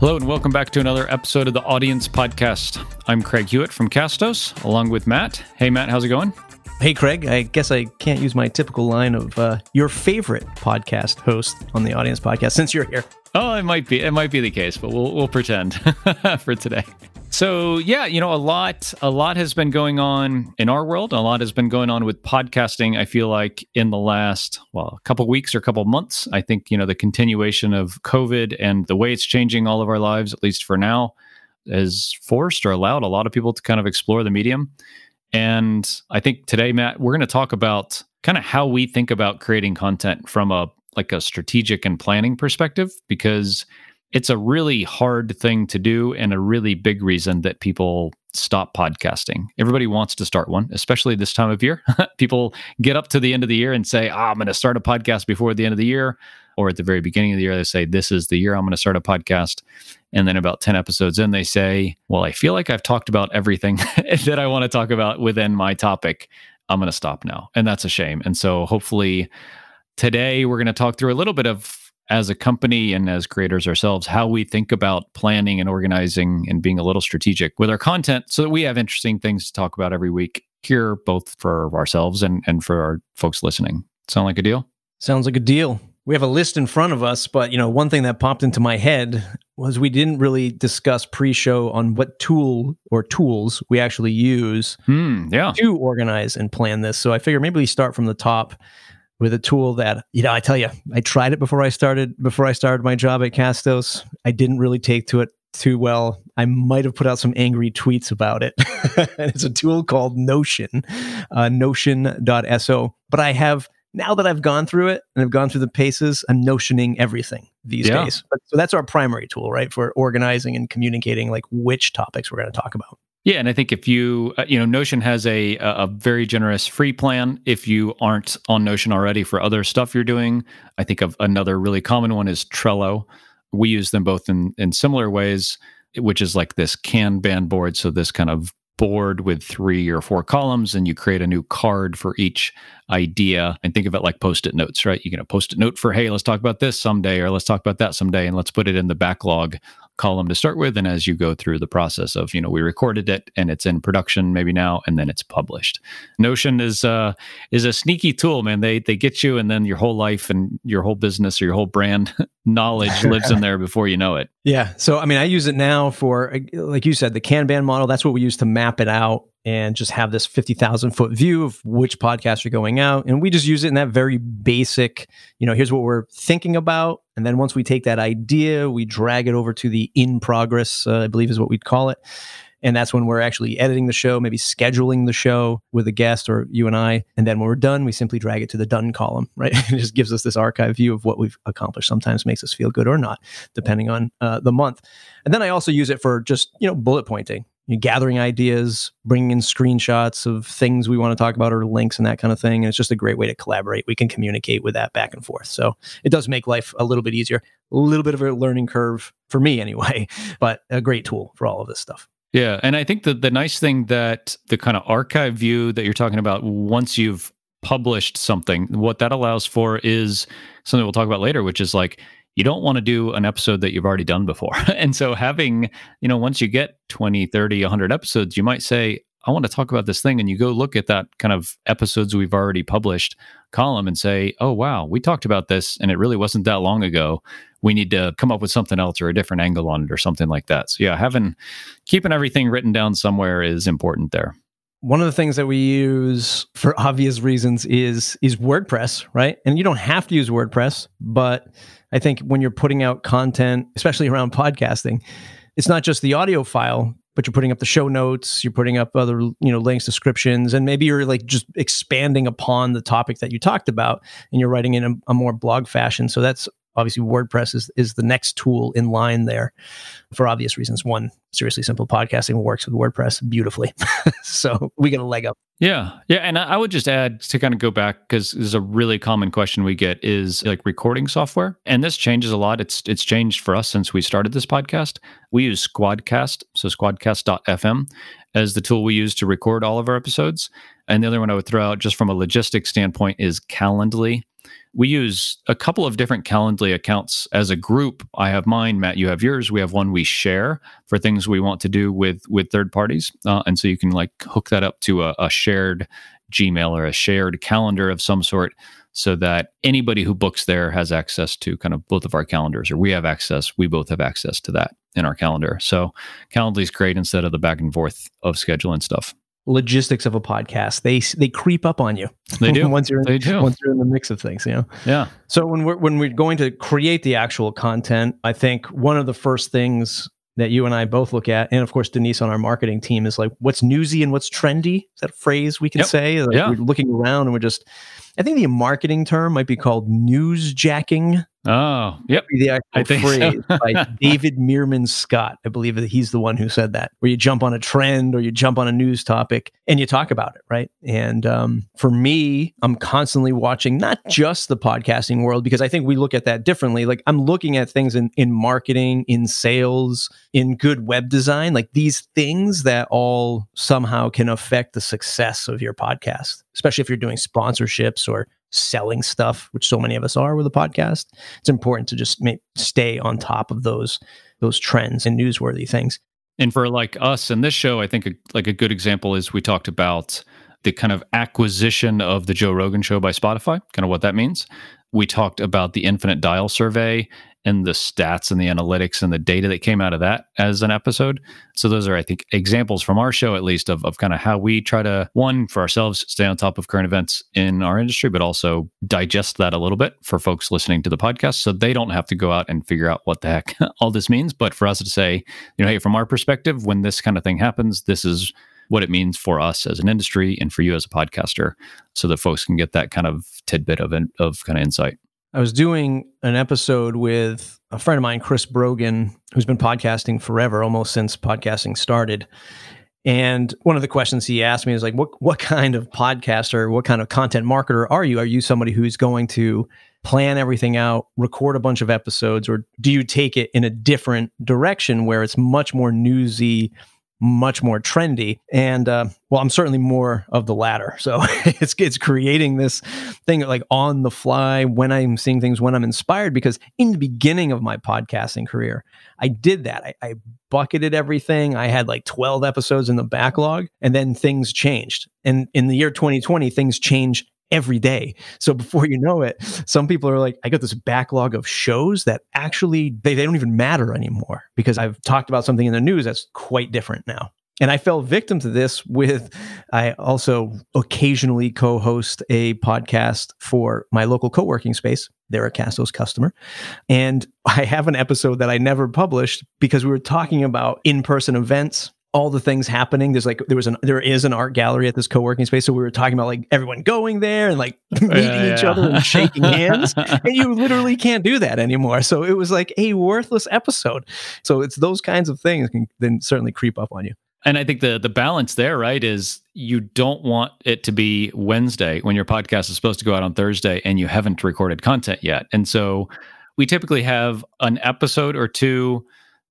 Hello, and welcome back to another episode of the Audience Podcast. I'm Craig Hewitt from Castos, along with Matt. Hey, Matt, how's it going? Hey, Craig. I guess I can't use my typical line of uh, your favorite podcast host on the Audience Podcast since you're here. Oh, it might be. It might be the case, but we'll we'll pretend for today. So yeah, you know, a lot a lot has been going on in our world. A lot has been going on with podcasting. I feel like in the last well, a couple weeks or a couple months. I think you know the continuation of COVID and the way it's changing all of our lives, at least for now, has forced or allowed a lot of people to kind of explore the medium. And I think today, Matt, we're going to talk about kind of how we think about creating content from a like a strategic and planning perspective because it's a really hard thing to do and a really big reason that people stop podcasting. Everybody wants to start one, especially this time of year. people get up to the end of the year and say, oh, I'm going to start a podcast before the end of the year. Or at the very beginning of the year, they say, This is the year I'm going to start a podcast. And then about 10 episodes in, they say, Well, I feel like I've talked about everything that I want to talk about within my topic. I'm going to stop now. And that's a shame. And so hopefully today we're going to talk through a little bit of as a company and as creators ourselves, how we think about planning and organizing and being a little strategic with our content so that we have interesting things to talk about every week here, both for ourselves and, and for our folks listening. Sound like a deal? Sounds like a deal. We have a list in front of us, but you know, one thing that popped into my head was we didn't really discuss pre-show on what tool or tools we actually use hmm, yeah. to organize and plan this. So I figure maybe we start from the top with a tool that you know I tell you I tried it before I started before I started my job at Castos. I didn't really take to it too well. I might have put out some angry tweets about it. and it's a tool called Notion, uh, Notion.so. But I have now that I've gone through it and I've gone through the paces, I'm notioning everything these yeah. days. But, so that's our primary tool, right, for organizing and communicating like which topics we're going to talk about. Yeah, and I think if you uh, you know Notion has a a very generous free plan if you aren't on Notion already for other stuff you're doing. I think of another really common one is Trello. We use them both in in similar ways, which is like this Kanban board, so this kind of board with three or four columns and you create a new card for each idea and think of it like post-it notes right you can a post-it note for hey let's talk about this someday or let's talk about that someday and let's put it in the backlog column to start with and as you go through the process of you know we recorded it and it's in production maybe now and then it's published. Notion is uh is a sneaky tool man. They they get you and then your whole life and your whole business or your whole brand knowledge lives in there before you know it yeah so i mean i use it now for like you said the kanban model that's what we use to map it out and just have this 50,000 foot view of which podcasts are going out. And we just use it in that very basic, you know, here's what we're thinking about. And then once we take that idea, we drag it over to the in progress, uh, I believe is what we'd call it. And that's when we're actually editing the show, maybe scheduling the show with a guest or you and I. And then when we're done, we simply drag it to the done column, right? it just gives us this archive view of what we've accomplished. Sometimes makes us feel good or not, depending on uh, the month. And then I also use it for just, you know, bullet pointing you know, gathering ideas, bringing in screenshots of things we want to talk about or links and that kind of thing. And it's just a great way to collaborate. We can communicate with that back and forth. So it does make life a little bit easier, a little bit of a learning curve for me anyway, but a great tool for all of this stuff. Yeah. And I think that the nice thing that the kind of archive view that you're talking about, once you've published something, what that allows for is something we'll talk about later, which is like you don't want to do an episode that you've already done before. and so having, you know, once you get 20, 30, 100 episodes, you might say, I want to talk about this thing. And you go look at that kind of episodes we've already published column and say, oh, wow, we talked about this and it really wasn't that long ago. We need to come up with something else or a different angle on it or something like that. So, yeah, having keeping everything written down somewhere is important there one of the things that we use for obvious reasons is is WordPress, right? And you don't have to use WordPress, but I think when you're putting out content, especially around podcasting, it's not just the audio file, but you're putting up the show notes, you're putting up other, you know, links, descriptions, and maybe you're like just expanding upon the topic that you talked about and you're writing in a, a more blog fashion. So that's obviously WordPress is, is the next tool in line there for obvious reasons. One, seriously simple podcasting works with WordPress beautifully. so we get a leg up. Yeah. Yeah. And I would just add to kind of go back because this is a really common question we get is like recording software. And this changes a lot. It's it's changed for us since we started this podcast. We use Squadcast, so squadcast.fm as the tool we use to record all of our episodes. And the other one I would throw out just from a logistics standpoint is Calendly. We use a couple of different Calendly accounts as a group. I have mine, Matt. You have yours. We have one we share for things we want to do with with third parties, uh, and so you can like hook that up to a, a shared Gmail or a shared calendar of some sort so that anybody who books there has access to kind of both of our calendars, or we have access, we both have access to that in our calendar. So Calendly is great instead of the back and forth of scheduling stuff. Logistics of a podcast, they they creep up on you. They do. once you're in, they do. once you're in the mix of things, you know. Yeah. So when we're when we're going to create the actual content, I think one of the first things that you and I both look at, and of course Denise on our marketing team is like, what's newsy and what's trendy? Is that a phrase we can Yep. say? Like Yeah. We're looking around and we're just. I think the marketing term might be called newsjacking. Oh, yep. The actual I think so. phrase by David Meerman Scott. I believe that he's the one who said that, where you jump on a trend or you jump on a news topic and you talk about it, right? And um, for me, I'm constantly watching not just the podcasting world because I think we look at that differently. Like I'm looking at things in in marketing, in sales, in good web design, like these things that all somehow can affect the success of your podcast, especially if you're doing sponsorships or selling stuff, which so many of us are with a podcast it's important to just ma- stay on top of those those trends and newsworthy things. And for like us in this show, I think a, like a good example is we talked about the kind of acquisition of the Joe Rogan show by Spotify, kind of what that means. We talked about the infinite dial survey and the stats and the analytics and the data that came out of that as an episode. So those are, I think, examples from our show, at least, of, of kind of how we try to, one, for ourselves, stay on top of current events in our industry, but also digest that a little bit for folks listening to the podcast so they don't have to go out and figure out what the heck all this means. But for us to say, you know, hey, from our perspective, when this kind of thing happens, this is what it means for us as an industry and for you as a podcaster so that folks can get that kind of tidbit of, of kind of insight. I was doing an episode with a friend of mine, Chris Brogan, who's been podcasting forever, almost since podcasting started. And one of the questions he asked me is like, what what kind of podcaster, what kind of content marketer are you? Are you somebody who's going to plan everything out, record a bunch of episodes, or do you take it in a different direction where it's much more newsy, much more trendy? And uh, well, I'm certainly more of the latter. So it's it's creating this thing like on the fly when I'm seeing things when I'm inspired. Because in the beginning of my podcasting career, I did that. I, I bucketed everything. I had like 12 episodes in the backlog, and then things changed. And in the year 2020, things change every day. So before you know it, some people are like, I got this backlog of shows that actually they, they don't even matter anymore because I've talked about something in the news that's quite different now. And I fell victim to this with, I also occasionally co host a podcast for my local co working space. They're a Castos customer. And I have an episode that I never published because we were talking about in person events all the things happening. There's like there was an there is an art gallery at this co-working space. So we were talking about like everyone going there and like meeting Yeah, each yeah. other and shaking hands. and you literally can't do that anymore. So it was like a worthless episode. So it's those kinds of things can then certainly creep up on you. And I think the the balance there, right, is you don't want it to be Wednesday when your podcast is supposed to go out on Thursday and you haven't recorded content yet. And so we typically have an episode or two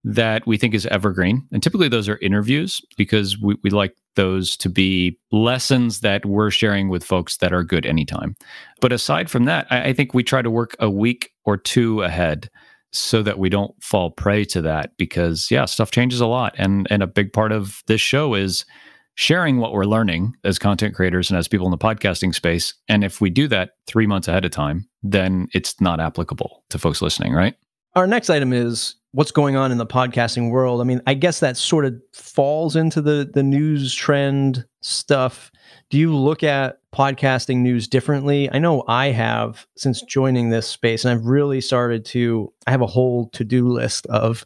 that we think is evergreen. And typically those are interviews because we, we like those to be lessons that we're sharing with folks that are good anytime. But aside from that, I, I think we try to work a week or two ahead so that we don't fall prey to that because yeah stuff changes a lot and and a big part of this show is sharing what we're learning as content creators and as people in the podcasting space and if we do that 3 months ahead of time then it's not applicable to folks listening right Our next item is what's going on in the podcasting world. I mean, I guess that sort of falls into the the news trend stuff. Do you look at podcasting news differently? I know I have since joining this space, and I've really started to. I have a whole to do list of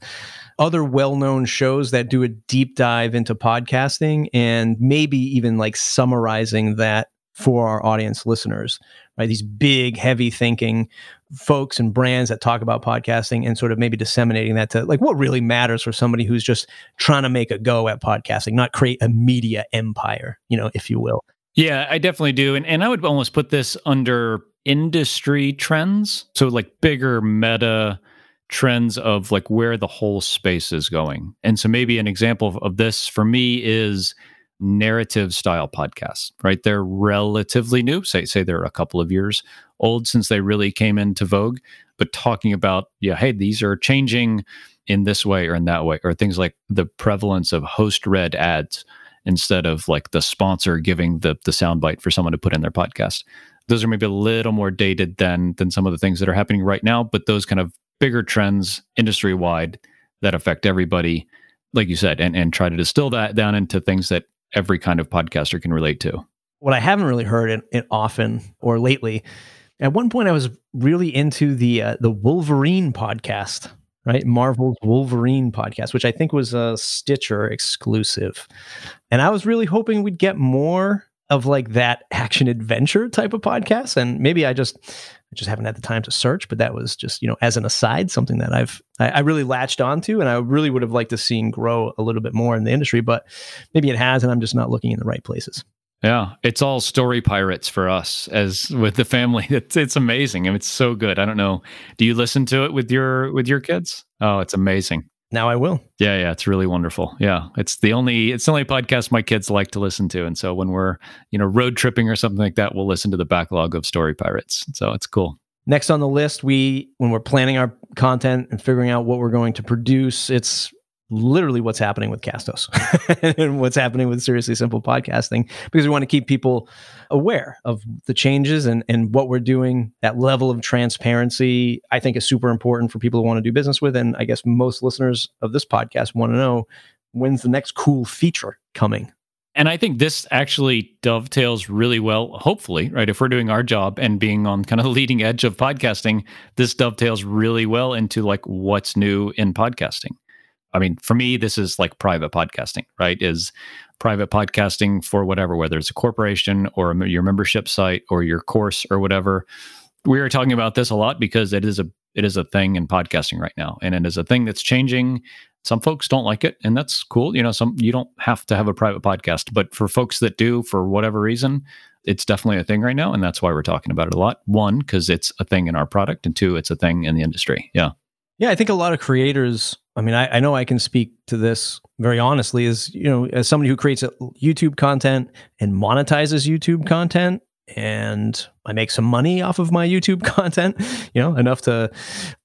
other well-known shows that do a deep dive into podcasting and maybe even like summarizing that for our audience listeners right these big heavy thinking folks and brands that talk about podcasting and sort of maybe disseminating that to like what really matters for somebody who's just trying to make a go at podcasting not create a media empire you know if you will? Yeah i definitely do. And, and i would almost put this under industry trends. So like bigger meta trends of like where the whole space is going. And so maybe an example of, of this for me is narrative style podcasts, right? They're relatively new. Say say they're a couple of years old since they really came into vogue, but talking about, yeah, hey, these are changing in this way or in that way, or things like the prevalence of host read ads instead of like the sponsor giving the the soundbite for someone to put in their podcast. Those are maybe a little more dated than than some of the things that are happening right now, but those kind of bigger trends industry wide that affect everybody, like you said, and, and try to distill that down into things that every kind of podcaster can relate to. What I haven't really heard it, it often or lately, at one point I was really into the uh, the Wolverine podcast, right? Marvel's Wolverine podcast, which I think was a Stitcher exclusive, and I was really hoping we'd get more of like that action adventure type of podcast and maybe i just i just haven't had the time to search but that was just you know as an aside something that i've i, I really latched onto and i really would have liked to seen grow a little bit more in the industry but maybe it has and i'm just not looking in the right places yeah, it's all story pirates for us as with the family. It's it's amazing. I mean, it's so good. I don't know. Do you listen to it with your with your kids? Oh, it's amazing. Now I will. Yeah, yeah, it's really wonderful. Yeah, it's the only it's the only podcast my kids like to listen to, and so when we're you know road tripping or something like that, we'll listen to the backlog of Story Pirates. So it's cool. Next on the list, we when we're planning our content and figuring out what we're going to produce, it's literally what's happening with Castos and what's happening with Seriously Simple podcasting because we want to keep people aware of the changes and, and what we're doing. That level of transparency, I think, is super important for people who want to do business with. And I guess most listeners of this podcast want to know when's the next cool feature coming. And I think this actually dovetails really well, hopefully, right? If we're doing our job and being on kind of the leading edge of podcasting, this dovetails really well into like what's new in podcasting I mean, for me, this is like private podcasting, right? Is private podcasting for whatever, whether it's a corporation or a, your membership site or your course or whatever. We are talking about this a lot because it is a it is a thing in podcasting right now, and it is a thing that's changing. Some folks don't like it, and that's cool. You know, some you don't have to have a private podcast, but for folks that do, for whatever reason, it's definitely a thing right now, and that's why we're talking about it a lot. One, because it's a thing in our product, and two, it's a thing in the industry. Yeah. Yeah, I think a lot of creators. I mean, I, I, know I can speak to this very honestly. Is you know, as somebody who creates YouTube content and monetizes YouTube content, and I make some money off of my YouTube content, you know, enough to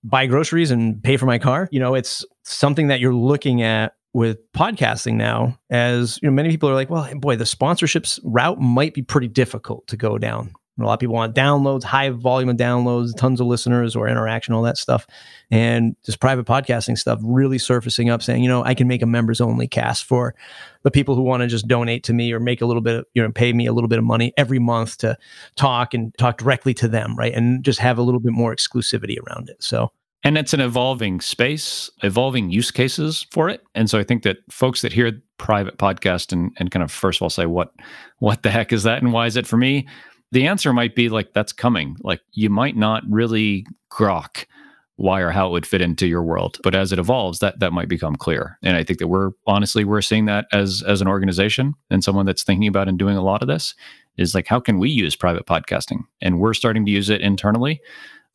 buy groceries and pay for my car. You know, it's something that you're looking at with podcasting now as you know many people are like well boy the sponsorships route might be pretty difficult to go down a lot of people want downloads, high volume of downloads, tons of listeners or interaction, all that stuff. And just private podcasting stuff really surfacing up saying, you know, I can make a members only cast for the people who want to just donate to me or make a little bit, of, you know, pay me a little bit of money every month to talk and talk directly to them, right? And just have a little bit more exclusivity around it. So, and it's an evolving space, evolving use cases for it. And so I think that folks that hear private podcast and, and kind of first of all say, what what the heck is that and why is it for me? The answer might be like that's coming. Like you might not really grok why or how it would fit into your world, but as it evolves, that that might become clear. And I think that we're honestly we're seeing that as as an organization and someone that's thinking about and doing a lot of this is like how can we use private podcasting? And we're starting to use it internally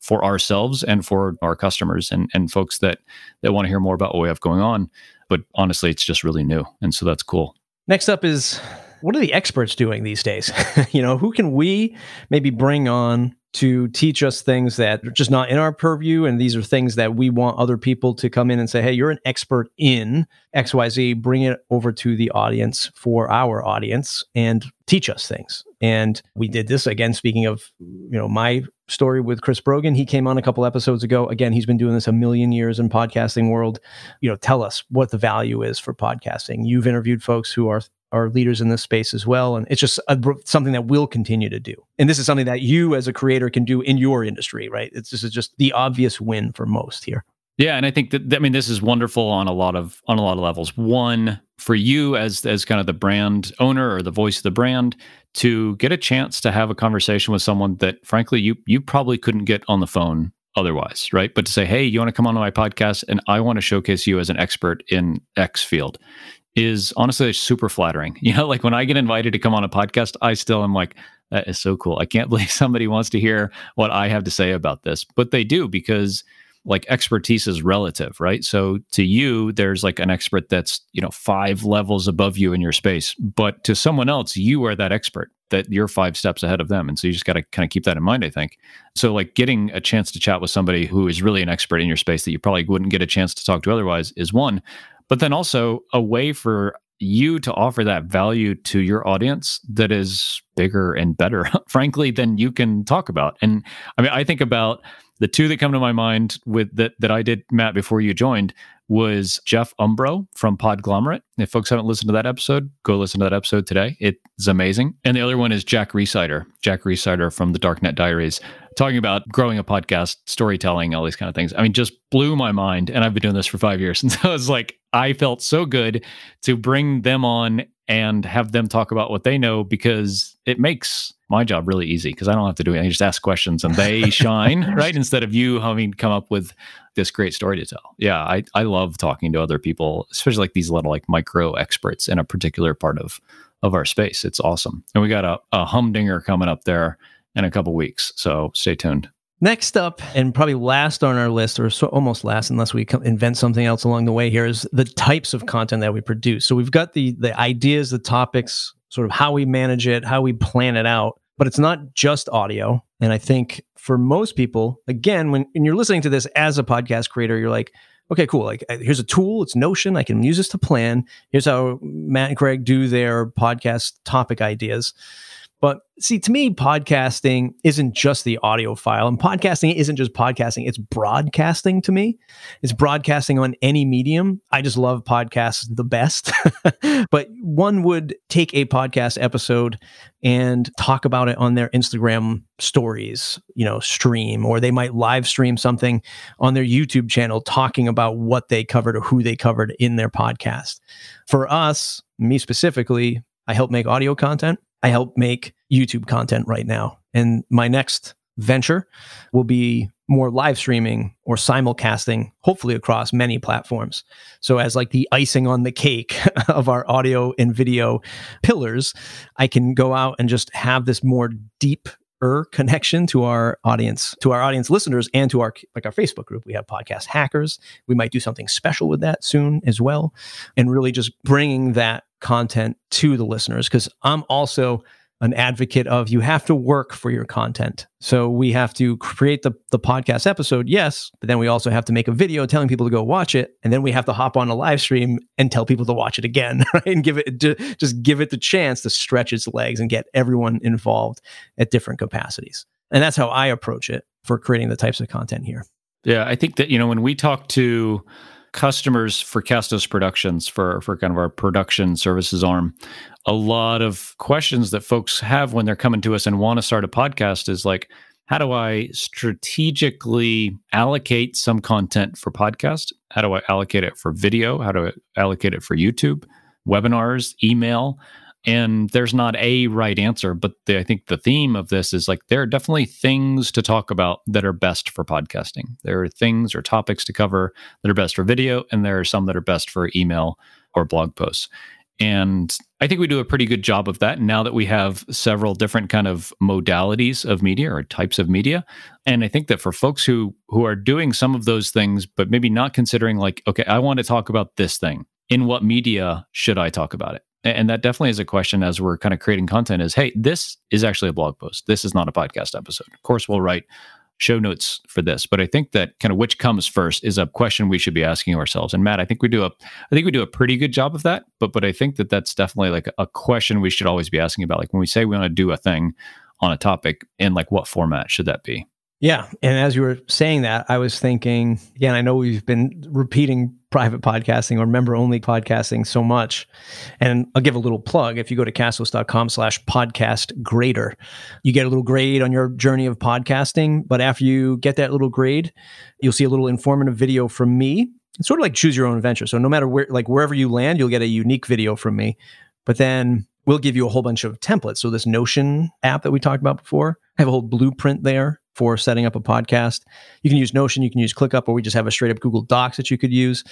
for ourselves and for our customers and and folks that that want to hear more about what we have going on. But honestly, it's just really new, and so that's cool. Next up is what are the experts doing these days? you know, who can we maybe bring on to teach us things that are just not in our purview? And these are things that we want other people to come in and say, hey, you're an expert in XYZ, bring it over to the audience for our audience and teach us things. And we did this again, speaking of, you know, my story with Chris Brogan. He came on a couple episodes ago. Again, he's been doing this a million years in podcasting world. You know, tell us what the value is for podcasting. You've interviewed folks who are are leaders in this space as well. And it's just a, something that we'll continue to do. And this is something that you as a creator can do in your industry, right? It's this is just the obvious win for most here. Yeah, and I think that I mean this is wonderful on a lot of on a lot of levels. One for you as as kind of the brand owner or the voice of the brand to get a chance to have a conversation with someone that frankly you you probably couldn't get on the phone otherwise, right? But to say, "Hey, you want to come on to my podcast and I want to showcase you as an expert in X field." Is honestly super flattering. You know, like when I get invited to come on a podcast, I still am like, that is so cool. I can't believe somebody wants to hear what I have to say about this. But they do because like expertise is relative, right? So to you, there's like an expert that's, you know, five levels above you in your space. But to someone else, you are that expert that you're five steps ahead of them. And so you just got to kind of keep that in mind, I think. So, like getting a chance to chat with somebody who is really an expert in your space that you probably wouldn't get a chance to talk to otherwise is one. But then also a way for you to offer that value to your audience that is bigger and better, frankly, than you can talk about. And I mean, I think about the two that come to my mind with that that I did, Matt, before you joined was Jeff Umbro from Podglomerate. If folks haven't listened to that episode, go listen to that episode today. It's amazing. And the other one is Jack Rhysider, Jack Rhysider from the Darknet Diaries, talking about growing a podcast, storytelling, all these kind of things. I mean, just blew my mind. And I've been doing this for five years. And so I was like, I felt so good to bring them on and have them talk about what they know because it makes my job really easy because I don't have to do it. I just ask questions and they shine, right? Instead of you having to come up with this great story to tell. Yeah, I, I love talking to other people, especially like these little like micro experts in a particular part of of our space. It's awesome. And we got a, a humdinger coming up there in a couple weeks. So stay tuned. Next up, and probably last on our list, or so almost last, unless we invent something else along the way here, is the types of content that we produce. So we've got the the ideas, the topics, sort of how we manage it, how we plan it out. But it's not just audio. And I think for most people, again, when, when you're listening to this as a podcast creator, you're like, okay, cool. Like here's a tool. It's Notion. I can use this to plan. Here's how Matt and Craig do their podcast topic ideas. But see, to me, podcasting isn't just the audio file, and podcasting isn't just podcasting, it's broadcasting to me. It's broadcasting on any medium. I just love podcasts the best. but one would take a podcast episode and talk about it on their Instagram stories, you know, stream, or they might live stream something on their YouTube channel talking about what they covered or who they covered in their podcast. For us, me specifically, I help make audio content. I help make YouTube content right now. And my next venture will be more live streaming or simulcasting, hopefully across many platforms. So, as like the icing on the cake of our audio and video pillars, I can go out and just have this more deep connection to our audience to our audience listeners and to our like our facebook group. We have podcast hackers. We might do something special with that soon as well. And really just bringing that content to the listeners because i'm also an advocate of you have to work for your content. So we have to create the, the podcast episode, yes, but then we also have to make a video telling people to go watch it. And then we have to hop on a live stream and tell people to watch it again, right? And give it just give it the chance to stretch its legs and get everyone involved at different capacities. And that's how I approach it for creating the types of content here. Yeah, I think that, you know, when we talk to customers for Castos Productions for for kind of our production services arm. A lot of questions that folks have when they're coming to us and want to start a podcast is like, how do I strategically allocate some content for podcast? How do I allocate it for video? How do I allocate it for YouTube, webinars, email? And there's not a right answer but the, i think the theme of this is like there are definitely things to talk about that are best for podcasting. There are things or topics to cover that are best for video and there are some that are best for email or blog posts. And i think we do a pretty good job of that now that we have several different kind of modalities of media or types of media. And i think that for folks who who are doing some of those things but maybe not considering like okay i want to talk about this thing. In what media should i talk about it and that definitely is a question as we're kind of creating content is hey this is actually a blog post. This is not a podcast episode. Of course we'll write show notes for this but i think that kind of which comes first is a question we should be asking ourselves. And matt i think we do a i think we do a pretty good job of that but but i think that that's definitely like a question we should always be asking about like when we say we want to do a thing on a topic in like what format should that be? Yeah. And as you were saying that, I was thinking, again, I know we've been repeating private podcasting or member only podcasting so much. And I'll give a little plug. If you go to castos.com slash podcast grader, you get a little grade on your journey of podcasting. But after you get that little grade, you'll see a little informative video from me. It's sort of like choose your own adventure. So no matter where, like wherever you land, you'll get a unique video from me. But then we'll give you a whole bunch of templates. So this Notion app that we talked about before, I have a whole blueprint there for setting up a podcast. You can use Notion, you can use ClickUp, or we just have a straight up Google Docs that you could use.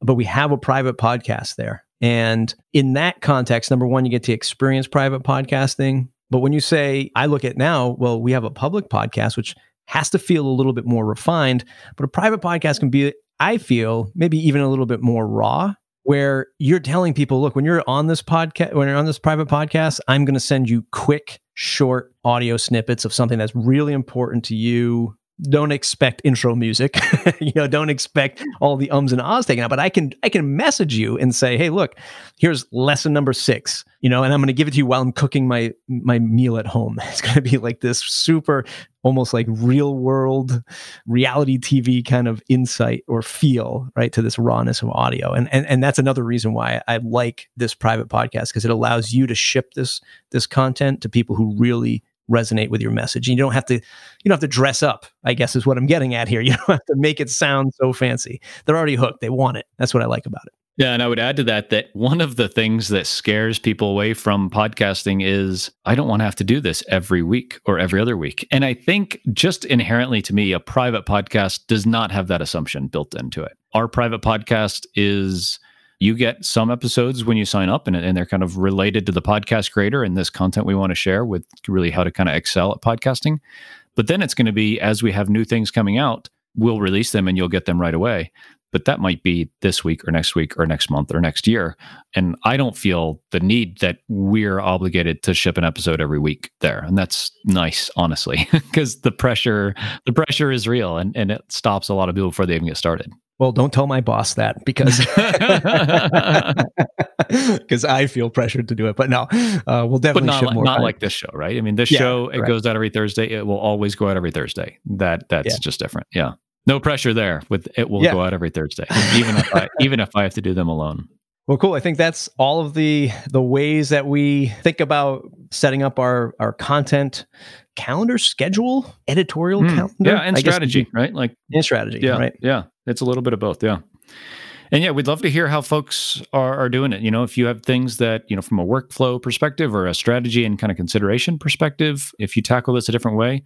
But we have a private podcast there. And in that context, number one, you get to experience private podcasting. But when you say, I look at now, well, we have a public podcast, which has to feel a little bit more refined, but a private podcast can be, I feel, maybe even a little bit more raw where you're telling people, look, when you're on this podcast, when you're on this private podcast, I'm going to send you quick, short audio snippets of something that's really important to you don't expect intro music. You know don't expect all the ums and ahs taken out but i can i can message you and say hey look here's lesson number six you know and i'm going to give it to you while i'm cooking my my meal at home. It's going to be like this super almost like real world reality tv kind of insight or feel right to this rawness of audio. And and, and that's another reason why i like this private podcast because it allows you to ship this this content to people who really resonate with your message. And you don't have to you don't have to dress up, I guess is what I'm getting at here. You don't have to make it sound so fancy. They're already hooked. They want it. That's what I like about it. Yeah, and I would add to that that one of the things that scares people away from podcasting is I don't want to have to do this every week or every other week. And I think just inherently to me, a private podcast does not have that assumption built into it. Our private podcast is you get some episodes when you sign up and, and they're kind of related to the podcast creator and this content we want to share with really how to kind of excel at podcasting. But then it's going to be as we have new things coming out we'll release them and you'll get them right away. But that might be this week or next week or next month or next year. And i don't feel the need that we're obligated to ship an episode every week there. And that's nice honestly because the pressure the pressure is real and, and it stops a lot of people before they even get started well, don't tell my boss that because because I feel pressured to do it. But no, uh, we'll definitely but not, not like this show, right? I mean, this yeah, show it goes out every Thursday. It will always go out every Thursday. That that's yeah. just different. Yeah, no pressure there. With it will yeah. go out every Thursday, even if I, even if I have to do them alone. Well, cool. I think that's all of the the ways that we think about setting up our our content calendar schedule, editorial mm, calendar. Yeah, and I strategy, right? Like and strategy. Yeah, right. Yeah, it's a little bit of both. Yeah. And yeah, we'd love to hear how folks are, are doing it. You know, if you have things that, you know, from a workflow perspective or a strategy and kind of consideration perspective, if you tackle this a different way,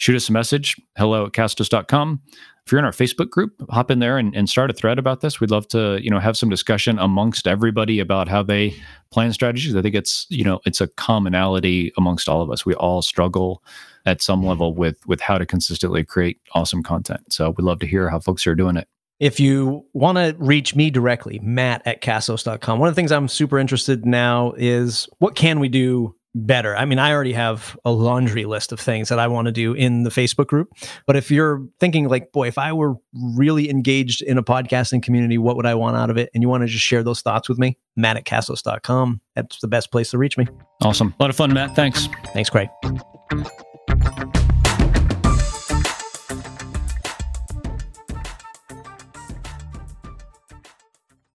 shoot us a message, hello at castos.com. If you're in our Facebook group, hop in there and, and start a thread about this. We'd love to, you know, have some discussion amongst everybody about how they plan strategies. I think it's, you know, it's a commonality amongst all of us. We all struggle at some mm-hmm. level with with how to consistently create awesome content. So we'd love to hear how folks are doing it. If you want to reach me directly, Matt at Castos.com. One of the things I'm super interested in now is what can we do better. I mean, I already have a laundry list of things that I want to do in the Facebook group. But if you're thinking like, boy, if I were really engaged in a podcasting community, what would I want out of it? And you want to just share those thoughts with me, Matt at Castos.com. That's the best place to reach me. Awesome. A lot of fun, Matt. Thanks. Thanks, Craig.